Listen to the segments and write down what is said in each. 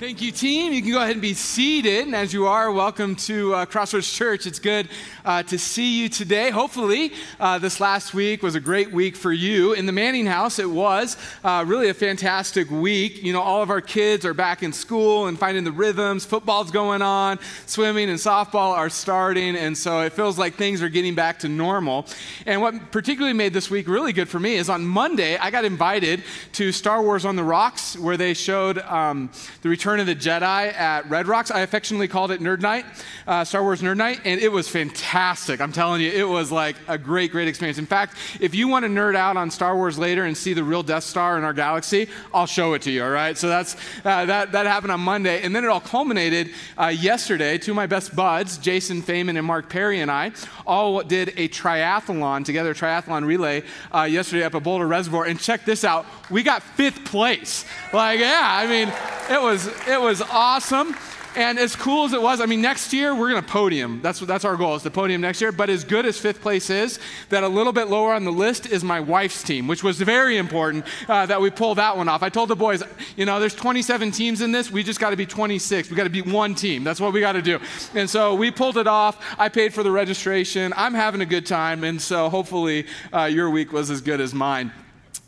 Thank you, team. You can go ahead and be seated. And as you are, welcome to uh, Crossroads Church. It's good uh, to see you today. Hopefully, uh, this last week was a great week for you. In the Manning house, it was uh, really a fantastic week. You know, all of our kids are back in school and finding the rhythms. Football's going on, swimming and softball are starting. And so it feels like things are getting back to normal. And what particularly made this week really good for me is on Monday, I got invited to Star Wars on the Rocks, where they showed um, the return Return of the Jedi at Red Rocks. I affectionately called it Nerd Night, uh, Star Wars Nerd Night, and it was fantastic. I'm telling you, it was like a great, great experience. In fact, if you want to nerd out on Star Wars later and see the real Death Star in our galaxy, I'll show it to you, all right? So that's, uh, that, that happened on Monday. And then it all culminated uh, yesterday. Two of my best buds, Jason Feynman and Mark Perry, and I, all did a triathlon together, a triathlon relay uh, yesterday up at Boulder Reservoir. And check this out we got fifth place. Like, yeah, I mean, it was it was awesome. And as cool as it was, I mean, next year we're going to podium. That's, that's our goal, is the podium next year. But as good as fifth place is, that a little bit lower on the list is my wife's team, which was very important uh, that we pull that one off. I told the boys, you know, there's 27 teams in this. We just got to be 26. We got to be one team. That's what we got to do. And so we pulled it off. I paid for the registration. I'm having a good time. And so hopefully uh, your week was as good as mine.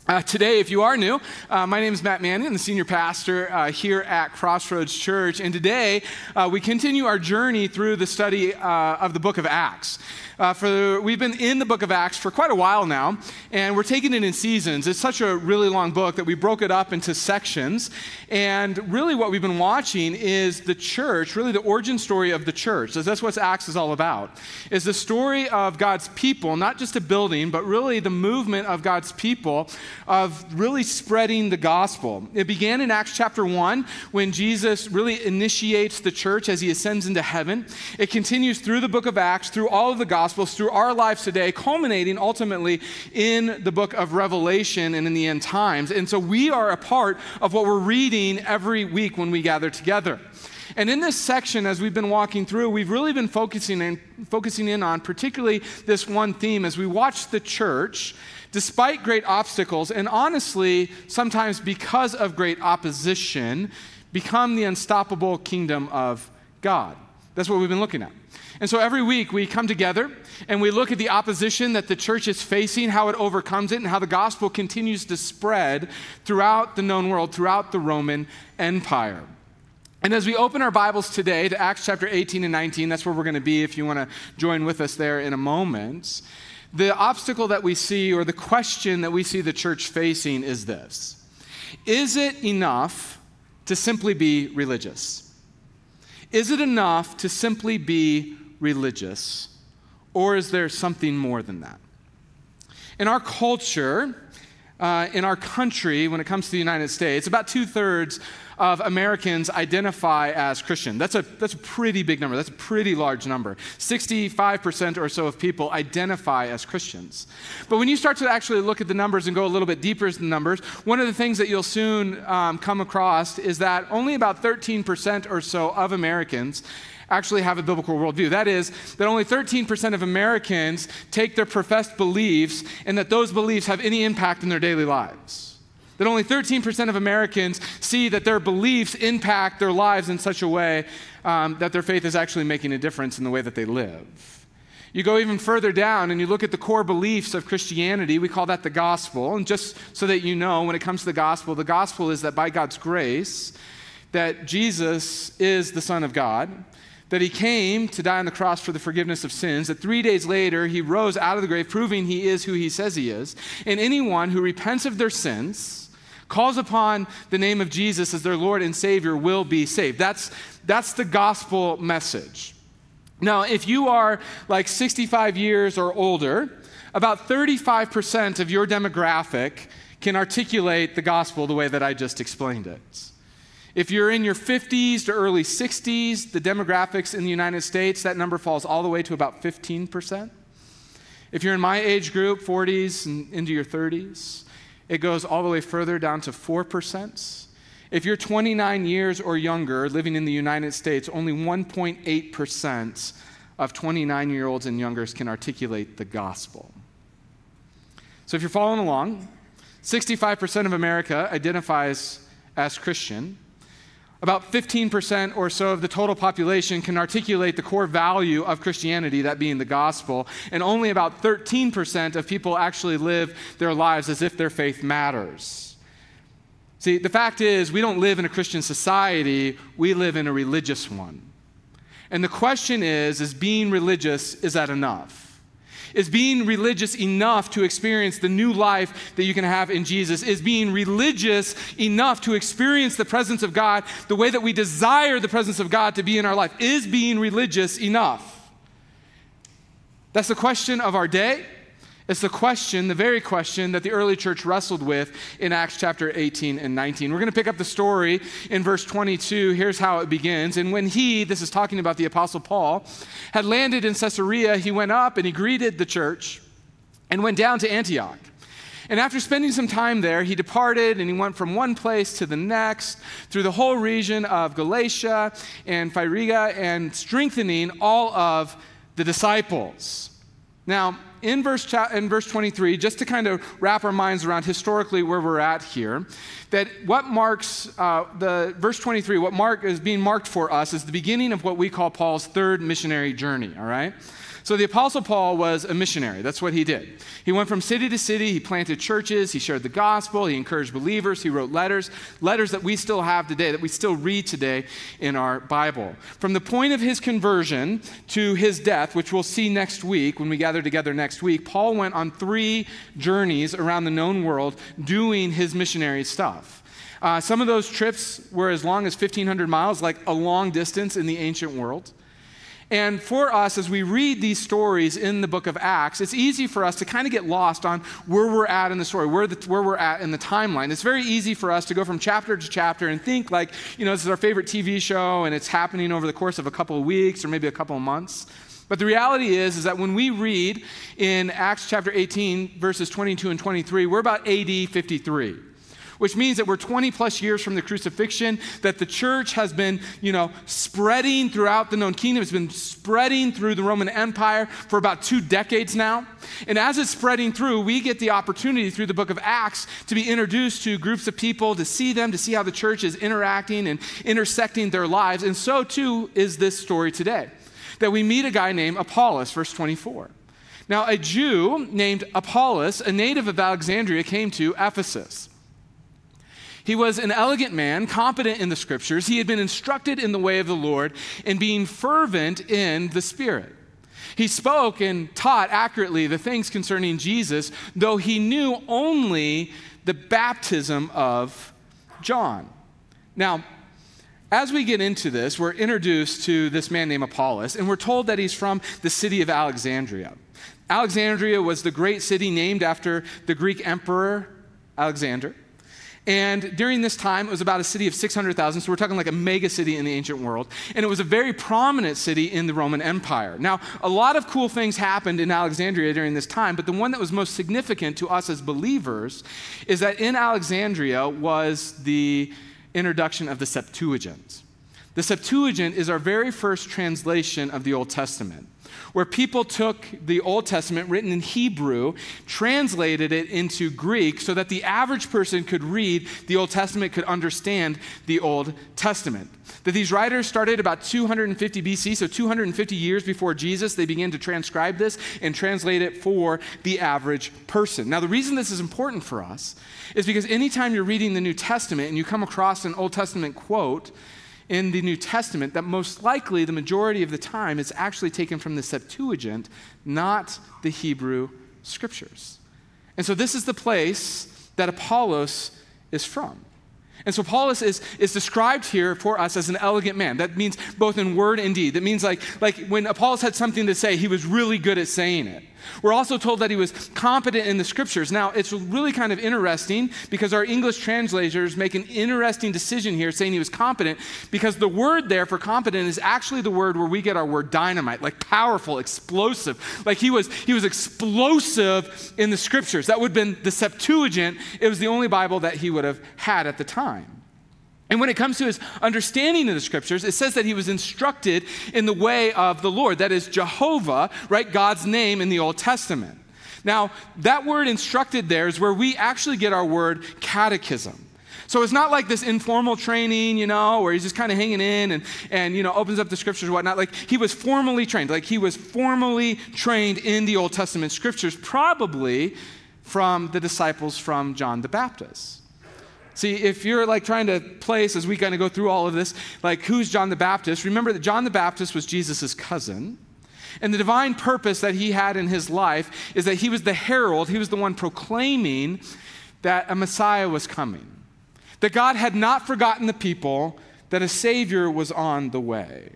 Uh, today, if you are new, uh, my name is Matt Manning. I'm the senior pastor uh, here at Crossroads Church. And today, uh, we continue our journey through the study uh, of the book of Acts. Uh, for, we've been in the book of Acts for quite a while now, and we're taking it in seasons. It's such a really long book that we broke it up into sections. And really, what we've been watching is the church, really the origin story of the church. That's what Acts is all about. Is the story of God's people, not just a building, but really the movement of God's people of really spreading the gospel. It began in Acts chapter 1 when Jesus really initiates the church as he ascends into heaven. It continues through the book of Acts, through all of the gospels, through our lives today, culminating ultimately in the book of Revelation and in the end times. And so we are a part of what we're reading every week when we gather together. And in this section, as we've been walking through, we've really been focusing in, focusing in on particularly this one theme as we watch the church, despite great obstacles, and honestly, sometimes because of great opposition, become the unstoppable kingdom of God. That's what we've been looking at. And so every week we come together and we look at the opposition that the church is facing, how it overcomes it, and how the gospel continues to spread throughout the known world, throughout the Roman Empire. And as we open our Bibles today to Acts chapter 18 and 19, that's where we're going to be if you want to join with us there in a moment. The obstacle that we see, or the question that we see the church facing, is this Is it enough to simply be religious? Is it enough to simply be religious, or is there something more than that? In our culture, uh, in our country, when it comes to the United States, about two thirds of Americans identify as Christian. That's a, that's a pretty big number. That's a pretty large number. 65% or so of people identify as Christians. But when you start to actually look at the numbers and go a little bit deeper into the numbers, one of the things that you'll soon um, come across is that only about 13% or so of Americans actually have a biblical worldview. That is, that only 13% of Americans take their professed beliefs and that those beliefs have any impact in their daily lives. That only 13% of Americans see that their beliefs impact their lives in such a way um, that their faith is actually making a difference in the way that they live. You go even further down and you look at the core beliefs of Christianity. We call that the gospel. And just so that you know, when it comes to the gospel, the gospel is that by God's grace, that Jesus is the Son of God, that he came to die on the cross for the forgiveness of sins, that three days later he rose out of the grave, proving he is who he says he is. And anyone who repents of their sins, calls upon the name of Jesus as their Lord and Savior will be saved. That's, that's the gospel message. Now, if you are like 65 years or older, about 35% of your demographic can articulate the gospel the way that I just explained it. If you're in your 50s to early 60s, the demographics in the United States, that number falls all the way to about 15%. If you're in my age group, 40s and into your 30s, it goes all the way further down to 4%. If you're 29 years or younger living in the United States, only 1.8% of 29 year olds and youngers can articulate the gospel. So if you're following along, 65% of America identifies as Christian. About 15% or so of the total population can articulate the core value of Christianity, that being the gospel, and only about 13% of people actually live their lives as if their faith matters. See, the fact is, we don't live in a Christian society, we live in a religious one. And the question is, is being religious, is that enough? Is being religious enough to experience the new life that you can have in Jesus? Is being religious enough to experience the presence of God the way that we desire the presence of God to be in our life? Is being religious enough? That's the question of our day. It's the question, the very question that the early church wrestled with in Acts chapter 18 and 19. We're going to pick up the story in verse 22. Here's how it begins. And when he, this is talking about the Apostle Paul, had landed in Caesarea, he went up and he greeted the church and went down to Antioch. And after spending some time there, he departed and he went from one place to the next through the whole region of Galatia and Phrygia and strengthening all of the disciples. Now, in verse, cha- in verse 23, just to kind of wrap our minds around historically where we're at here, that what marks uh, the verse 23, what mark is being marked for us is the beginning of what we call Paul's third missionary journey, all right? So the Apostle Paul was a missionary. That's what he did. He went from city to city. He planted churches. He shared the gospel. He encouraged believers. He wrote letters, letters that we still have today, that we still read today in our Bible. From the point of his conversion to his death, which we'll see next week when we gather together next week, Paul went on three journeys around the known world doing his missionary stuff. Uh, some of those trips were as long as 1,500 miles, like a long distance in the ancient world. And for us, as we read these stories in the book of Acts, it's easy for us to kind of get lost on where we're at in the story, where, the, where we're at in the timeline. It's very easy for us to go from chapter to chapter and think like, you know, this is our favorite TV show and it's happening over the course of a couple of weeks or maybe a couple of months. But the reality is, is that when we read in Acts chapter 18, verses 22 and 23, we're about AD 53 which means that we're 20 plus years from the crucifixion, that the church has been, you know, spreading throughout the known kingdom, it's been spreading through the Roman Empire for about two decades now. And as it's spreading through, we get the opportunity through the book of Acts to be introduced to groups of people, to see them, to see how the church is interacting and intersecting their lives. And so too is this story today. That we meet a guy named Apollos, verse 24. Now, a Jew named Apollos, a native of Alexandria, came to Ephesus. He was an elegant man, competent in the scriptures. He had been instructed in the way of the Lord and being fervent in the Spirit. He spoke and taught accurately the things concerning Jesus, though he knew only the baptism of John. Now, as we get into this, we're introduced to this man named Apollos, and we're told that he's from the city of Alexandria. Alexandria was the great city named after the Greek emperor Alexander. And during this time, it was about a city of 600,000, so we're talking like a mega city in the ancient world. And it was a very prominent city in the Roman Empire. Now, a lot of cool things happened in Alexandria during this time, but the one that was most significant to us as believers is that in Alexandria was the introduction of the Septuagint. The Septuagint is our very first translation of the Old Testament where people took the Old Testament written in Hebrew, translated it into Greek so that the average person could read the Old Testament, could understand the Old Testament. That these writers started about 250 BC, so 250 years before Jesus, they began to transcribe this and translate it for the average person. Now, the reason this is important for us is because anytime you're reading the New Testament and you come across an Old Testament quote, in the New Testament that most likely the majority of the time is actually taken from the Septuagint, not the Hebrew scriptures. And so this is the place that Apollos is from. And so Apollos is, is described here for us as an elegant man. That means both in word and deed. That means like, like when Apollos had something to say, he was really good at saying it. We're also told that he was competent in the scriptures. Now, it's really kind of interesting because our English translators make an interesting decision here saying he was competent because the word there for competent is actually the word where we get our word dynamite, like powerful, explosive. Like he was he was explosive in the scriptures. That would have been the Septuagint. It was the only Bible that he would have had at the time. And when it comes to his understanding of the scriptures, it says that he was instructed in the way of the Lord. That is Jehovah, right? God's name in the Old Testament. Now, that word instructed there is where we actually get our word catechism. So it's not like this informal training, you know, where he's just kind of hanging in and, and, you know, opens up the scriptures and whatnot. Like he was formally trained, like he was formally trained in the Old Testament scriptures, probably from the disciples from John the Baptist. See, if you're like trying to place as we kind of go through all of this, like who's John the Baptist, remember that John the Baptist was Jesus' cousin. And the divine purpose that he had in his life is that he was the herald, he was the one proclaiming that a Messiah was coming that God had not forgotten the people, that a Savior was on the way.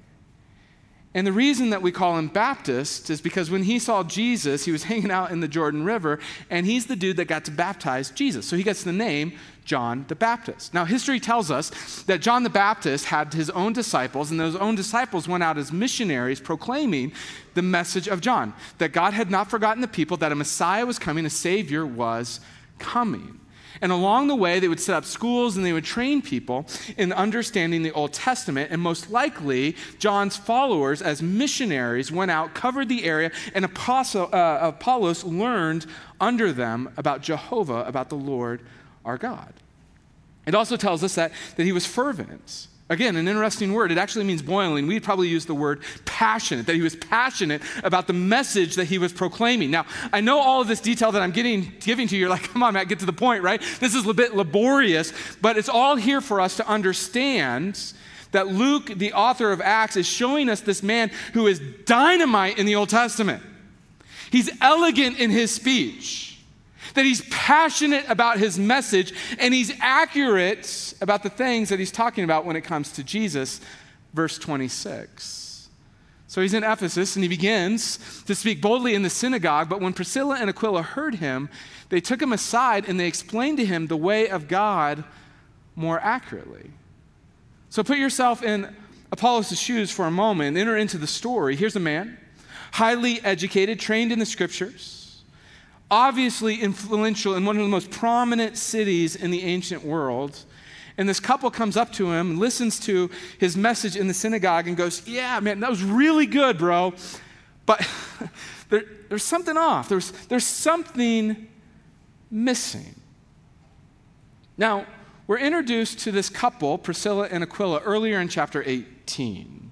And the reason that we call him Baptist is because when he saw Jesus, he was hanging out in the Jordan River, and he's the dude that got to baptize Jesus. So he gets the name John the Baptist. Now, history tells us that John the Baptist had his own disciples, and those own disciples went out as missionaries proclaiming the message of John that God had not forgotten the people, that a Messiah was coming, a Savior was coming. And along the way, they would set up schools and they would train people in understanding the Old Testament. And most likely, John's followers, as missionaries, went out, covered the area, and Apostle, uh, Apollos learned under them about Jehovah, about the Lord our God. It also tells us that, that he was fervent. Again, an interesting word. It actually means boiling. We'd probably use the word passionate, that he was passionate about the message that he was proclaiming. Now, I know all of this detail that I'm getting, giving to you. You're like, come on, Matt, get to the point, right? This is a bit laborious, but it's all here for us to understand that Luke, the author of Acts, is showing us this man who is dynamite in the Old Testament. He's elegant in his speech that he's passionate about his message and he's accurate about the things that he's talking about when it comes to Jesus. Verse 26. So he's in Ephesus and he begins to speak boldly in the synagogue. But when Priscilla and Aquila heard him, they took him aside and they explained to him the way of God more accurately. So put yourself in Apollos' shoes for a moment, enter into the story. Here's a man, highly educated, trained in the scriptures obviously influential in one of the most prominent cities in the ancient world. And this couple comes up to him, listens to his message in the synagogue, and goes, Yeah, man, that was really good, bro. But there, there's something off. There's, there's something missing. Now, we're introduced to this couple, Priscilla and Aquila, earlier in chapter 18.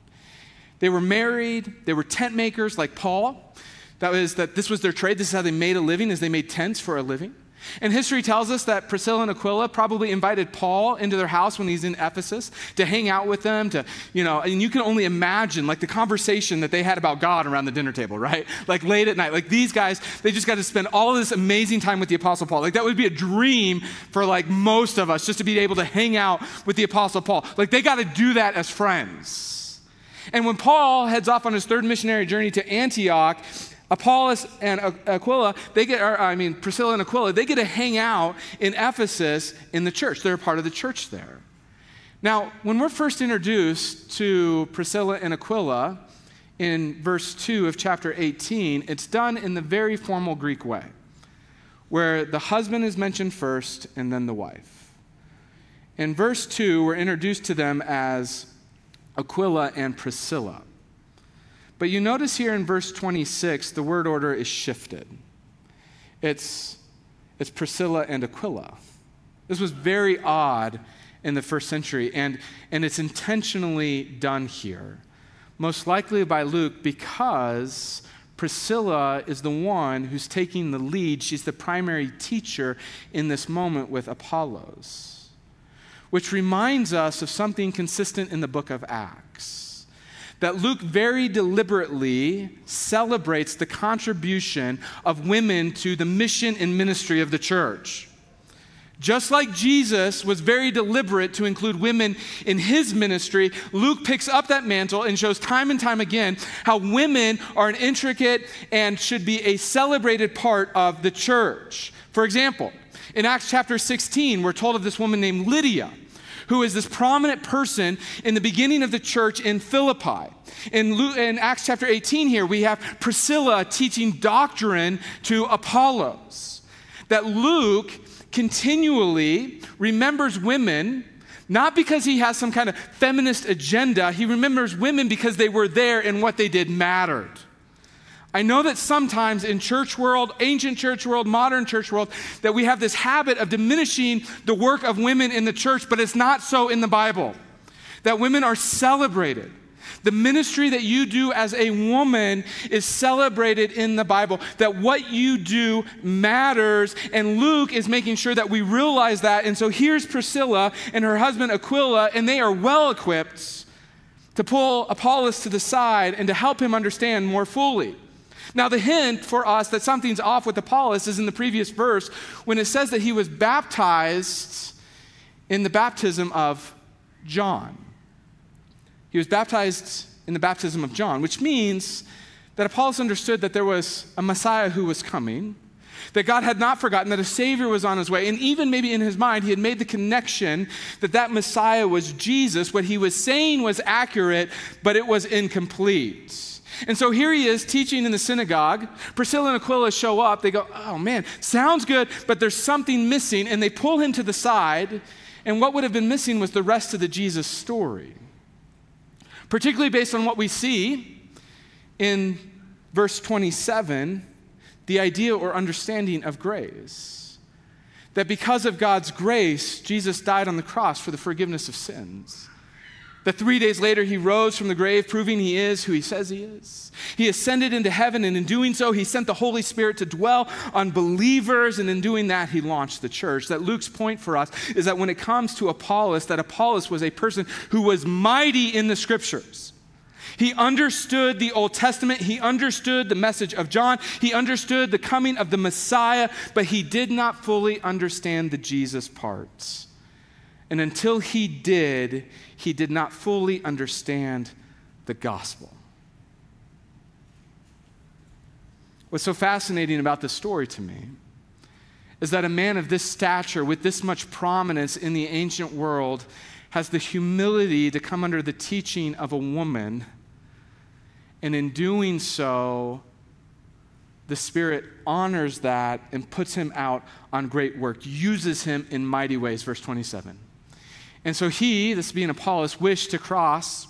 They were married, they were tent makers like Paul. That was that this was their trade. This is how they made a living, is they made tents for a living. And history tells us that Priscilla and Aquila probably invited Paul into their house when he's in Ephesus to hang out with them, to, you know, and you can only imagine like the conversation that they had about God around the dinner table, right? Like late at night. Like these guys, they just got to spend all this amazing time with the Apostle Paul. Like that would be a dream for like most of us just to be able to hang out with the Apostle Paul. Like they got to do that as friends. And when Paul heads off on his third missionary journey to Antioch, Apollos and Aquila, they get, or, I mean, Priscilla and Aquila, they get to hang out in Ephesus in the church. They're a part of the church there. Now, when we're first introduced to Priscilla and Aquila in verse 2 of chapter 18, it's done in the very formal Greek way, where the husband is mentioned first and then the wife. In verse 2, we're introduced to them as Aquila and Priscilla. But you notice here in verse 26, the word order is shifted. It's, it's Priscilla and Aquila. This was very odd in the first century, and, and it's intentionally done here. Most likely by Luke because Priscilla is the one who's taking the lead. She's the primary teacher in this moment with Apollos, which reminds us of something consistent in the book of Acts that Luke very deliberately celebrates the contribution of women to the mission and ministry of the church. Just like Jesus was very deliberate to include women in his ministry, Luke picks up that mantle and shows time and time again how women are an intricate and should be a celebrated part of the church. For example, in Acts chapter 16, we're told of this woman named Lydia who is this prominent person in the beginning of the church in Philippi. In, Luke, in Acts chapter 18, here, we have Priscilla teaching doctrine to Apollos. That Luke continually remembers women not because he has some kind of feminist agenda, he remembers women because they were there and what they did mattered. I know that sometimes in church world, ancient church world, modern church world, that we have this habit of diminishing the work of women in the church, but it's not so in the Bible. That women are celebrated. The ministry that you do as a woman is celebrated in the Bible, that what you do matters. And Luke is making sure that we realize that. And so here's Priscilla and her husband Aquila, and they are well equipped to pull Apollos to the side and to help him understand more fully. Now, the hint for us that something's off with Apollos is in the previous verse when it says that he was baptized in the baptism of John. He was baptized in the baptism of John, which means that Apollos understood that there was a Messiah who was coming, that God had not forgotten that a Savior was on his way, and even maybe in his mind, he had made the connection that that Messiah was Jesus. What he was saying was accurate, but it was incomplete. And so here he is teaching in the synagogue. Priscilla and Aquila show up. They go, Oh man, sounds good, but there's something missing. And they pull him to the side. And what would have been missing was the rest of the Jesus story. Particularly based on what we see in verse 27 the idea or understanding of grace. That because of God's grace, Jesus died on the cross for the forgiveness of sins. That three days later he rose from the grave, proving he is who he says he is. He ascended into heaven, and in doing so, he sent the Holy Spirit to dwell on believers, and in doing that, he launched the church. That Luke's point for us is that when it comes to Apollos, that Apollos was a person who was mighty in the scriptures. He understood the Old Testament. He understood the message of John. He understood the coming of the Messiah, but he did not fully understand the Jesus parts. And until he did, he did not fully understand the gospel. What's so fascinating about this story to me is that a man of this stature, with this much prominence in the ancient world, has the humility to come under the teaching of a woman. And in doing so, the Spirit honors that and puts him out on great work, uses him in mighty ways. Verse 27. And so he, this being Apollos, wished to cross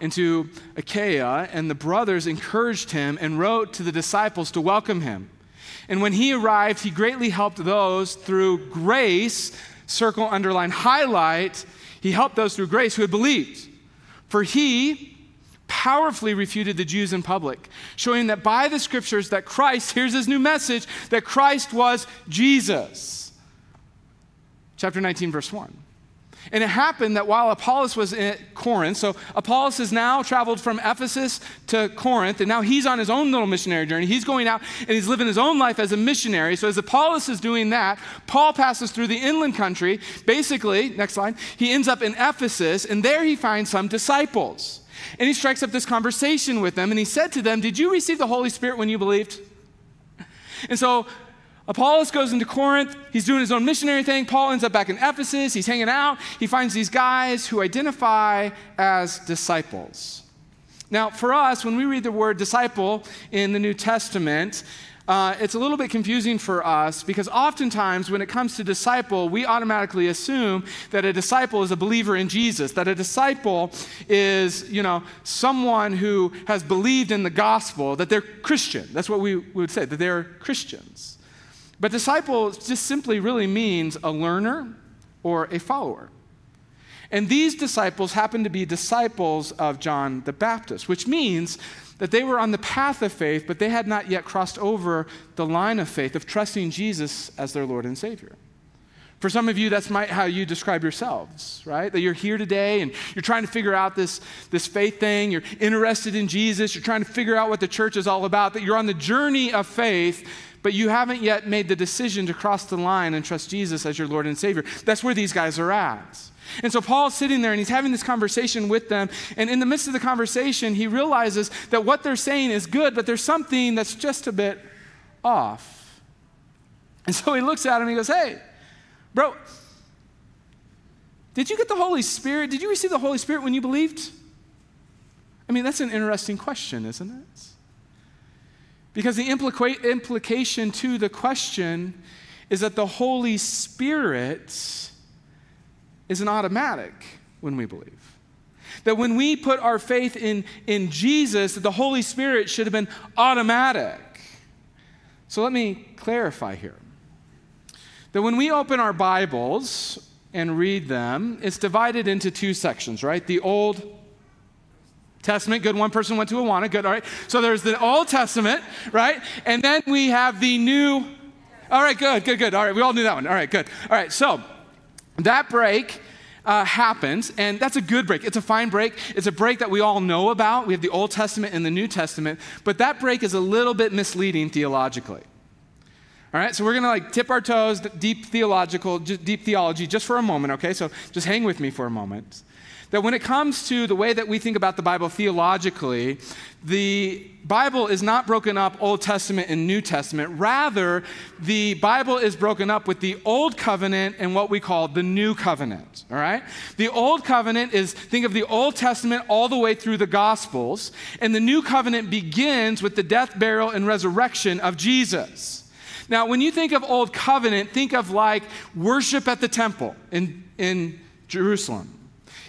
into Achaia, and the brothers encouraged him and wrote to the disciples to welcome him. And when he arrived, he greatly helped those through grace, circle, underline, highlight, he helped those through grace who had believed. For he powerfully refuted the Jews in public, showing that by the scriptures that Christ, here's his new message, that Christ was Jesus. Chapter 19, verse 1. And it happened that while Apollos was in Corinth, so Apollos has now traveled from Ephesus to Corinth, and now he's on his own little missionary journey. He's going out and he's living his own life as a missionary. So as Apollos is doing that, Paul passes through the inland country. Basically, next slide, he ends up in Ephesus, and there he finds some disciples. And he strikes up this conversation with them, and he said to them, Did you receive the Holy Spirit when you believed? And so Apollos goes into Corinth. He's doing his own missionary thing. Paul ends up back in Ephesus. He's hanging out. He finds these guys who identify as disciples. Now, for us, when we read the word disciple in the New Testament, uh, it's a little bit confusing for us because oftentimes when it comes to disciple, we automatically assume that a disciple is a believer in Jesus, that a disciple is, you know, someone who has believed in the gospel, that they're Christian. That's what we would say, that they're Christians. But disciple just simply really means a learner or a follower. And these disciples happen to be disciples of John the Baptist, which means that they were on the path of faith, but they had not yet crossed over the line of faith of trusting Jesus as their Lord and Savior. For some of you, that's how you describe yourselves, right? That you're here today and you're trying to figure out this, this faith thing. You're interested in Jesus. You're trying to figure out what the church is all about. That you're on the journey of faith, but you haven't yet made the decision to cross the line and trust Jesus as your Lord and Savior. That's where these guys are at. And so Paul's sitting there and he's having this conversation with them. And in the midst of the conversation, he realizes that what they're saying is good, but there's something that's just a bit off. And so he looks at him and he goes, Hey, bro, did you get the Holy Spirit? Did you receive the Holy Spirit when you believed? I mean, that's an interesting question, isn't it? Because the implica- implication to the question is that the Holy Spirit is an automatic when we believe. That when we put our faith in, in Jesus, that the Holy Spirit should have been automatic. So let me clarify here. That when we open our Bibles and read them, it's divided into two sections, right? The Old Testament, good. One person went to Awana, good. All right. So there's the Old Testament, right? And then we have the New. All right, good, good, good. All right, we all knew that one. All right, good. All right, so that break uh, happens, and that's a good break. It's a fine break. It's a break that we all know about. We have the Old Testament and the New Testament, but that break is a little bit misleading theologically. All right, so we're gonna like tip our toes, deep theological, deep theology, just for a moment. Okay, so just hang with me for a moment that when it comes to the way that we think about the Bible theologically, the Bible is not broken up Old Testament and New Testament. Rather, the Bible is broken up with the Old Covenant and what we call the New Covenant. All right? The Old Covenant is, think of the Old Testament all the way through the Gospels, and the New Covenant begins with the death, burial, and resurrection of Jesus. Now, when you think of Old Covenant, think of like worship at the temple in, in Jerusalem.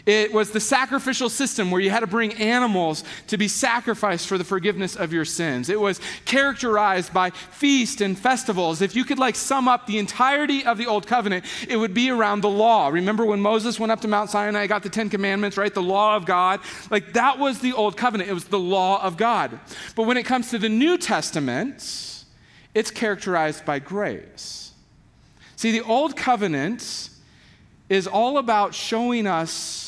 It was the sacrificial system where you had to bring animals to be sacrificed for the forgiveness of your sins. It was characterized by feast and festivals. If you could like sum up the entirety of the old covenant, it would be around the law. Remember when Moses went up to Mount Sinai, got the 10 commandments, right? The law of God. Like that was the old covenant. It was the law of God. But when it comes to the New Testament, it's characterized by grace. See, the old covenant is all about showing us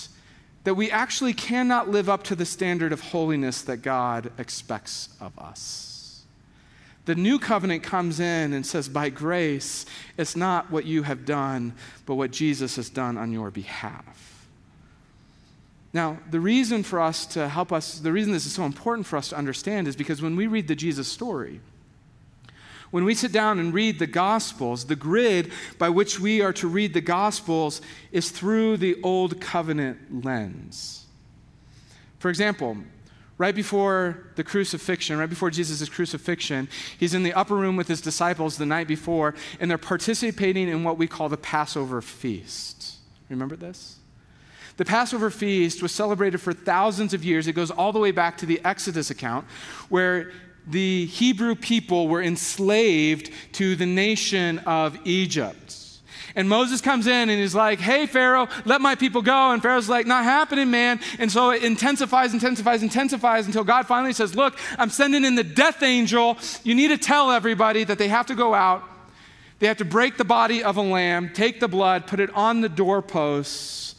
that we actually cannot live up to the standard of holiness that God expects of us. The new covenant comes in and says, by grace, it's not what you have done, but what Jesus has done on your behalf. Now, the reason for us to help us, the reason this is so important for us to understand is because when we read the Jesus story, when we sit down and read the Gospels, the grid by which we are to read the Gospels is through the Old Covenant lens. For example, right before the crucifixion, right before Jesus' crucifixion, he's in the upper room with his disciples the night before, and they're participating in what we call the Passover feast. Remember this? The Passover feast was celebrated for thousands of years. It goes all the way back to the Exodus account, where the Hebrew people were enslaved to the nation of Egypt. And Moses comes in and he's like, Hey, Pharaoh, let my people go. And Pharaoh's like, Not happening, man. And so it intensifies, intensifies, intensifies until God finally says, Look, I'm sending in the death angel. You need to tell everybody that they have to go out. They have to break the body of a lamb, take the blood, put it on the doorposts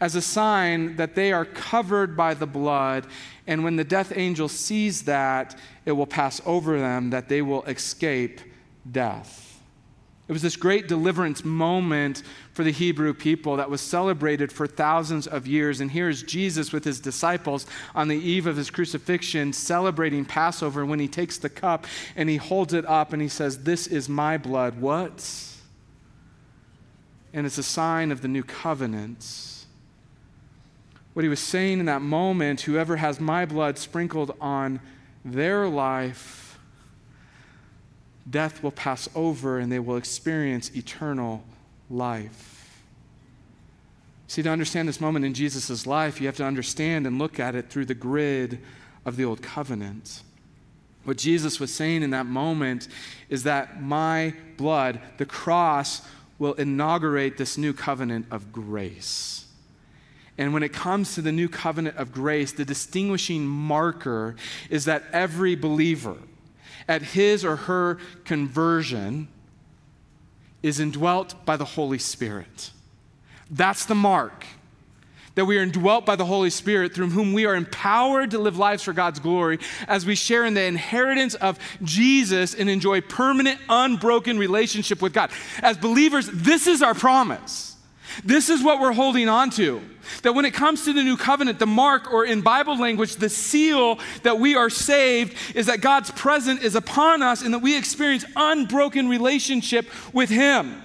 as a sign that they are covered by the blood. And when the death angel sees that, it will pass over them, that they will escape death. It was this great deliverance moment for the Hebrew people that was celebrated for thousands of years. And here's Jesus with his disciples on the eve of his crucifixion celebrating Passover when he takes the cup and he holds it up and he says, This is my blood. What? And it's a sign of the new covenant what he was saying in that moment whoever has my blood sprinkled on their life, death will pass over and they will experience eternal life. See, to understand this moment in Jesus' life, you have to understand and look at it through the grid of the old covenant. What Jesus was saying in that moment is that my blood, the cross, will inaugurate this new covenant of grace. And when it comes to the new covenant of grace, the distinguishing marker is that every believer at his or her conversion is indwelt by the Holy Spirit. That's the mark. That we are indwelt by the Holy Spirit, through whom we are empowered to live lives for God's glory as we share in the inheritance of Jesus and enjoy permanent, unbroken relationship with God. As believers, this is our promise. This is what we're holding on to. That when it comes to the new covenant, the mark, or in Bible language, the seal that we are saved is that God's presence is upon us and that we experience unbroken relationship with Him.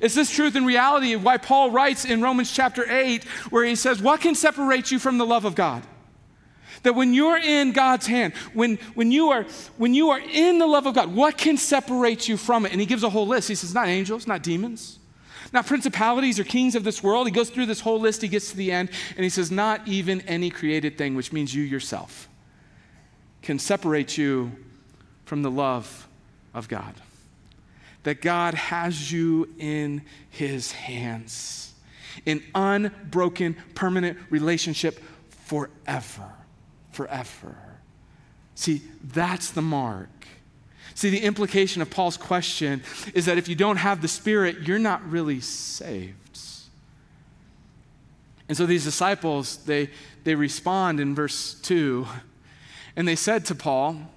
It's this truth and reality of why Paul writes in Romans chapter 8, where he says, What can separate you from the love of God? That when you're in God's hand, when, when, you are, when you are in the love of God, what can separate you from it? And he gives a whole list. He says, Not angels, not demons not principalities or kings of this world. He goes through this whole list, he gets to the end, and he says, Not even any created thing, which means you yourself, can separate you from the love of God. That God has you in his hands, in unbroken, permanent relationship forever. Forever. See, that's the mark. See, the implication of Paul's question is that if you don't have the Spirit, you're not really saved. And so these disciples, they, they respond in verse 2, and they said to Paul,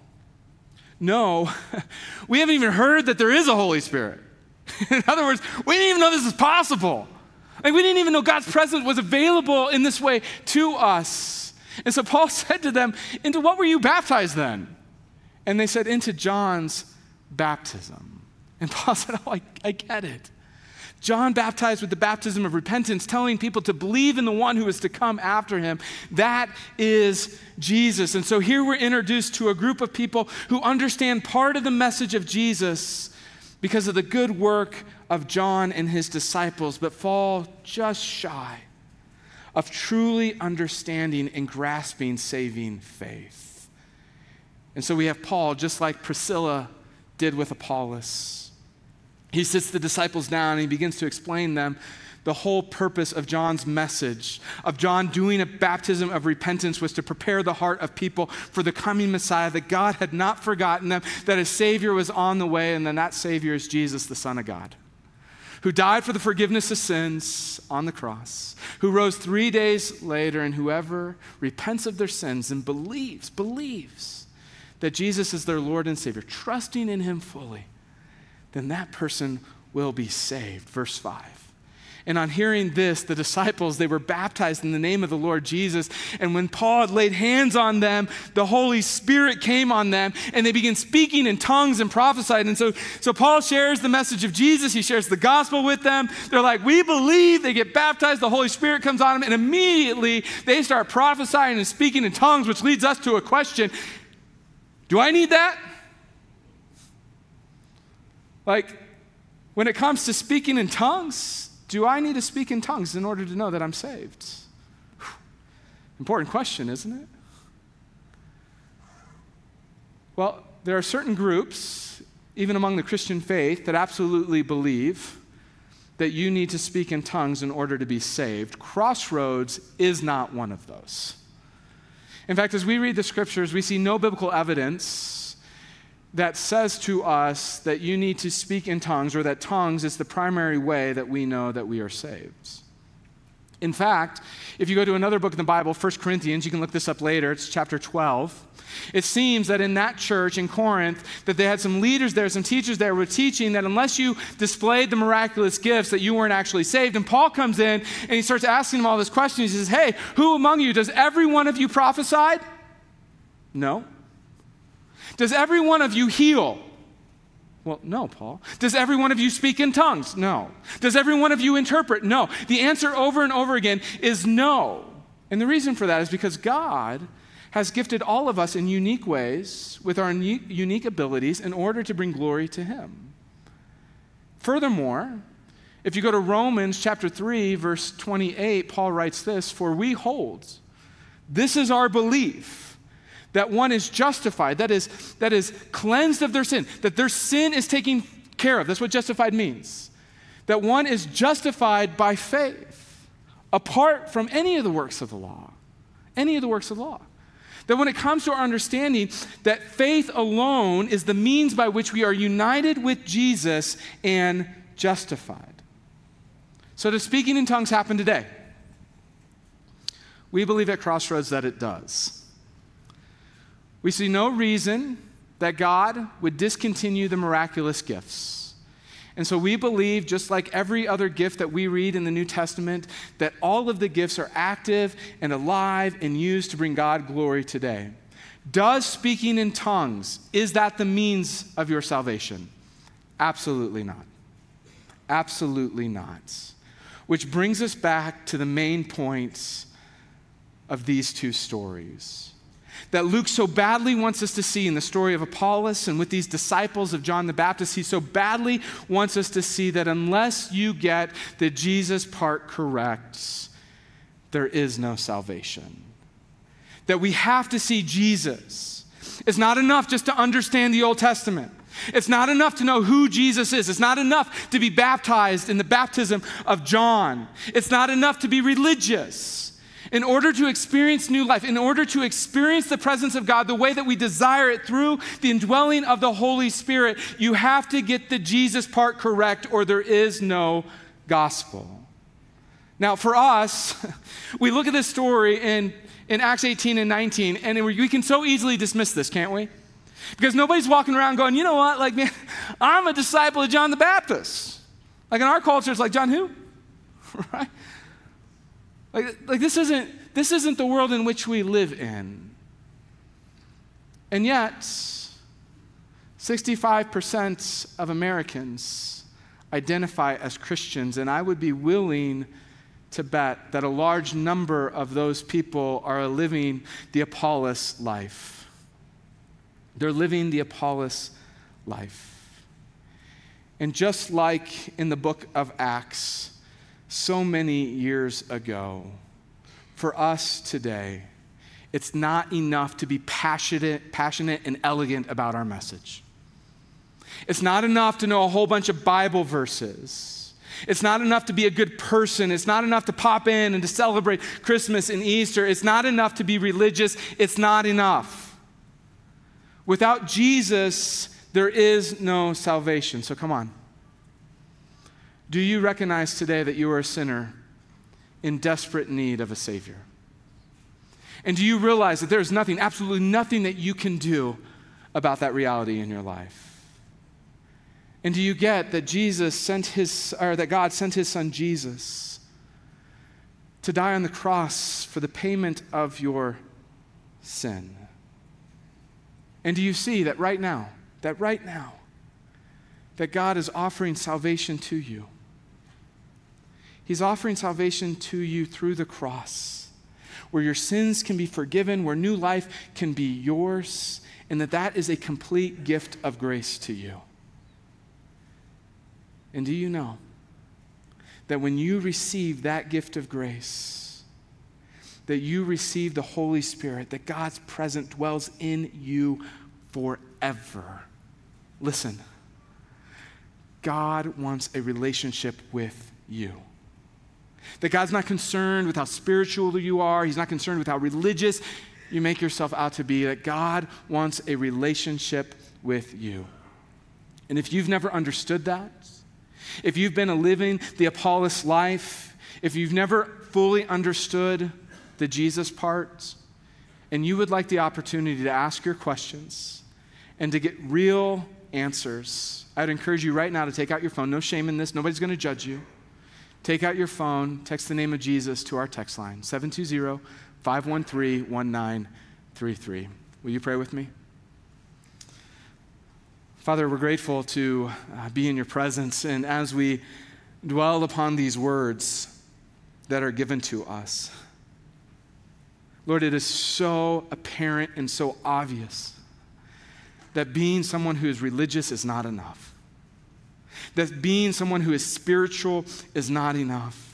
No, we haven't even heard that there is a Holy Spirit. in other words, we didn't even know this is possible. Like, we didn't even know God's presence was available in this way to us. And so Paul said to them, Into what were you baptized then? And they said, Into John's baptism. And Paul said, Oh, I, I get it. John baptized with the baptism of repentance, telling people to believe in the one who is to come after him. That is Jesus. And so here we're introduced to a group of people who understand part of the message of Jesus because of the good work of John and his disciples, but fall just shy of truly understanding and grasping saving faith. And so we have Paul, just like Priscilla did with Apollos. He sits the disciples down and he begins to explain them the whole purpose of John's message, of John doing a baptism of repentance, was to prepare the heart of people for the coming Messiah, that God had not forgotten them, that a Savior was on the way, and then that Savior is Jesus, the Son of God, who died for the forgiveness of sins on the cross, who rose three days later, and whoever repents of their sins and believes, believes, that Jesus is their Lord and Savior, trusting in Him fully, then that person will be saved. Verse 5. And on hearing this, the disciples, they were baptized in the name of the Lord Jesus. And when Paul had laid hands on them, the Holy Spirit came on them, and they began speaking in tongues and prophesied. And so, so Paul shares the message of Jesus. He shares the gospel with them. They're like, We believe. They get baptized. The Holy Spirit comes on them, and immediately they start prophesying and speaking in tongues, which leads us to a question do I need that? Like, when it comes to speaking in tongues, do I need to speak in tongues in order to know that I'm saved? Important question, isn't it? Well, there are certain groups, even among the Christian faith, that absolutely believe that you need to speak in tongues in order to be saved. Crossroads is not one of those. In fact, as we read the scriptures, we see no biblical evidence that says to us that you need to speak in tongues or that tongues is the primary way that we know that we are saved. In fact, if you go to another book in the Bible, 1 Corinthians, you can look this up later, it's chapter 12. It seems that in that church in Corinth, that they had some leaders there, some teachers there were teaching that unless you displayed the miraculous gifts, that you weren't actually saved. And Paul comes in and he starts asking them all this question. He says, Hey, who among you, does every one of you prophesy? No. Does every one of you heal? Well, no, Paul. Does every one of you speak in tongues? No. Does every one of you interpret? No. The answer over and over again is no. And the reason for that is because God has gifted all of us in unique ways with our unique abilities in order to bring glory to Him. Furthermore, if you go to Romans chapter 3, verse 28, Paul writes this For we hold, this is our belief that one is justified, that is, that is cleansed of their sin, that their sin is taken care of. That's what justified means. That one is justified by faith, apart from any of the works of the law. Any of the works of the law. That when it comes to our understanding that faith alone is the means by which we are united with Jesus and justified. So, does speaking in tongues happen today? We believe at Crossroads that it does. We see no reason that God would discontinue the miraculous gifts. And so we believe, just like every other gift that we read in the New Testament, that all of the gifts are active and alive and used to bring God glory today. Does speaking in tongues, is that the means of your salvation? Absolutely not. Absolutely not. Which brings us back to the main points of these two stories. That Luke so badly wants us to see in the story of Apollos and with these disciples of John the Baptist. He so badly wants us to see that unless you get the Jesus part correct, there is no salvation. That we have to see Jesus. It's not enough just to understand the Old Testament. It's not enough to know who Jesus is. It's not enough to be baptized in the baptism of John. It's not enough to be religious. In order to experience new life, in order to experience the presence of God the way that we desire it through the indwelling of the Holy Spirit, you have to get the Jesus part correct, or there is no gospel. Now, for us, we look at this story in, in Acts 18 and 19, and we can so easily dismiss this, can't we? Because nobody's walking around going, you know what, like, man, I'm a disciple of John the Baptist. Like in our culture, it's like, John who? right? Like, like this, isn't, this isn't the world in which we live in. And yet, 65% of Americans identify as Christians, and I would be willing to bet that a large number of those people are living the Apollos life. They're living the Apollos life. And just like in the book of Acts, so many years ago, for us today, it's not enough to be passionate, passionate and elegant about our message. It's not enough to know a whole bunch of Bible verses. It's not enough to be a good person. It's not enough to pop in and to celebrate Christmas and Easter. It's not enough to be religious. It's not enough. Without Jesus, there is no salvation. So come on. Do you recognize today that you are a sinner in desperate need of a Savior? And do you realize that there is nothing, absolutely nothing that you can do about that reality in your life? And do you get that Jesus sent his, or that God sent his son Jesus to die on the cross for the payment of your sin? And do you see that right now, that right now, that God is offering salvation to you? He's offering salvation to you through the cross, where your sins can be forgiven, where new life can be yours, and that that is a complete gift of grace to you. And do you know that when you receive that gift of grace, that you receive the Holy Spirit, that God's presence dwells in you forever? Listen, God wants a relationship with you. That God's not concerned with how spiritual you are, He's not concerned with how religious you make yourself out to be. That God wants a relationship with you. And if you've never understood that, if you've been a living the Apollos life, if you've never fully understood the Jesus part, and you would like the opportunity to ask your questions and to get real answers, I'd encourage you right now to take out your phone. No shame in this, nobody's going to judge you. Take out your phone, text the name of Jesus to our text line, 720 513 1933. Will you pray with me? Father, we're grateful to uh, be in your presence, and as we dwell upon these words that are given to us, Lord, it is so apparent and so obvious that being someone who is religious is not enough that being someone who is spiritual is not enough.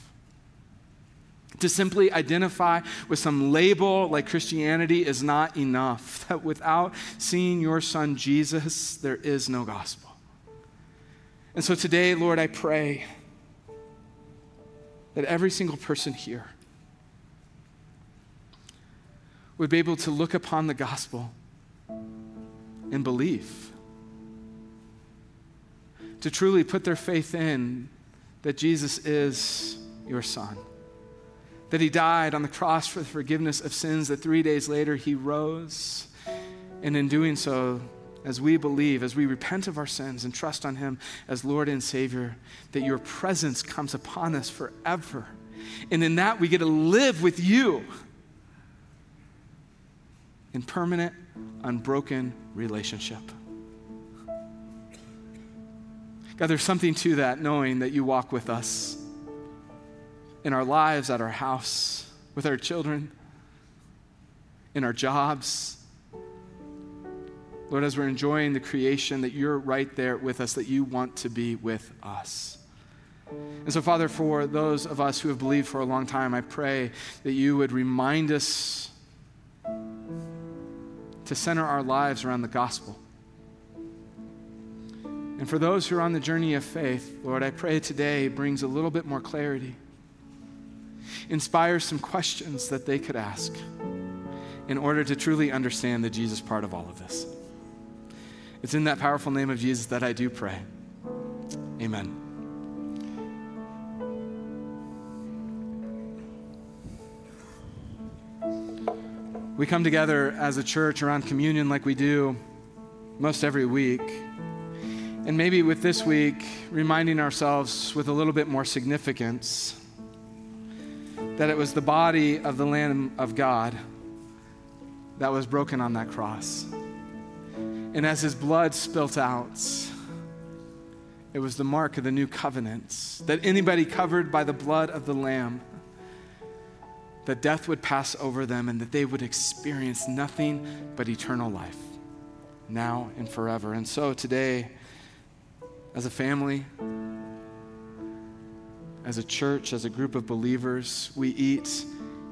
To simply identify with some label like Christianity is not enough. That without seeing your son Jesus, there is no gospel. And so today, Lord, I pray that every single person here would be able to look upon the gospel and believe to truly put their faith in that Jesus is your Son. That he died on the cross for the forgiveness of sins, that three days later he rose. And in doing so, as we believe, as we repent of our sins and trust on him as Lord and Savior, that your presence comes upon us forever. And in that, we get to live with you in permanent, unbroken relationship. God, there's something to that, knowing that you walk with us in our lives, at our house, with our children, in our jobs. Lord, as we're enjoying the creation, that you're right there with us, that you want to be with us. And so, Father, for those of us who have believed for a long time, I pray that you would remind us to center our lives around the gospel. And for those who are on the journey of faith, Lord, I pray today brings a little bit more clarity, inspires some questions that they could ask in order to truly understand the Jesus part of all of this. It's in that powerful name of Jesus that I do pray. Amen. We come together as a church around communion like we do most every week. And maybe with this week, reminding ourselves with a little bit more significance that it was the body of the Lamb of God that was broken on that cross. And as his blood spilt out, it was the mark of the new covenant that anybody covered by the blood of the Lamb, that death would pass over them and that they would experience nothing but eternal life, now and forever. And so today, as a family, as a church, as a group of believers, we eat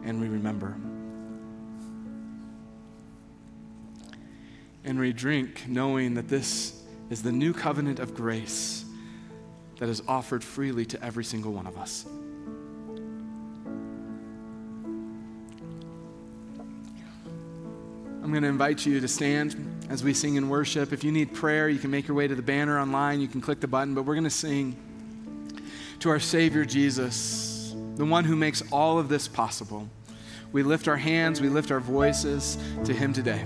and we remember. And we drink knowing that this is the new covenant of grace that is offered freely to every single one of us. I'm going to invite you to stand as we sing in worship. If you need prayer, you can make your way to the banner online. You can click the button, but we're going to sing to our Savior Jesus, the one who makes all of this possible. We lift our hands, we lift our voices to Him today.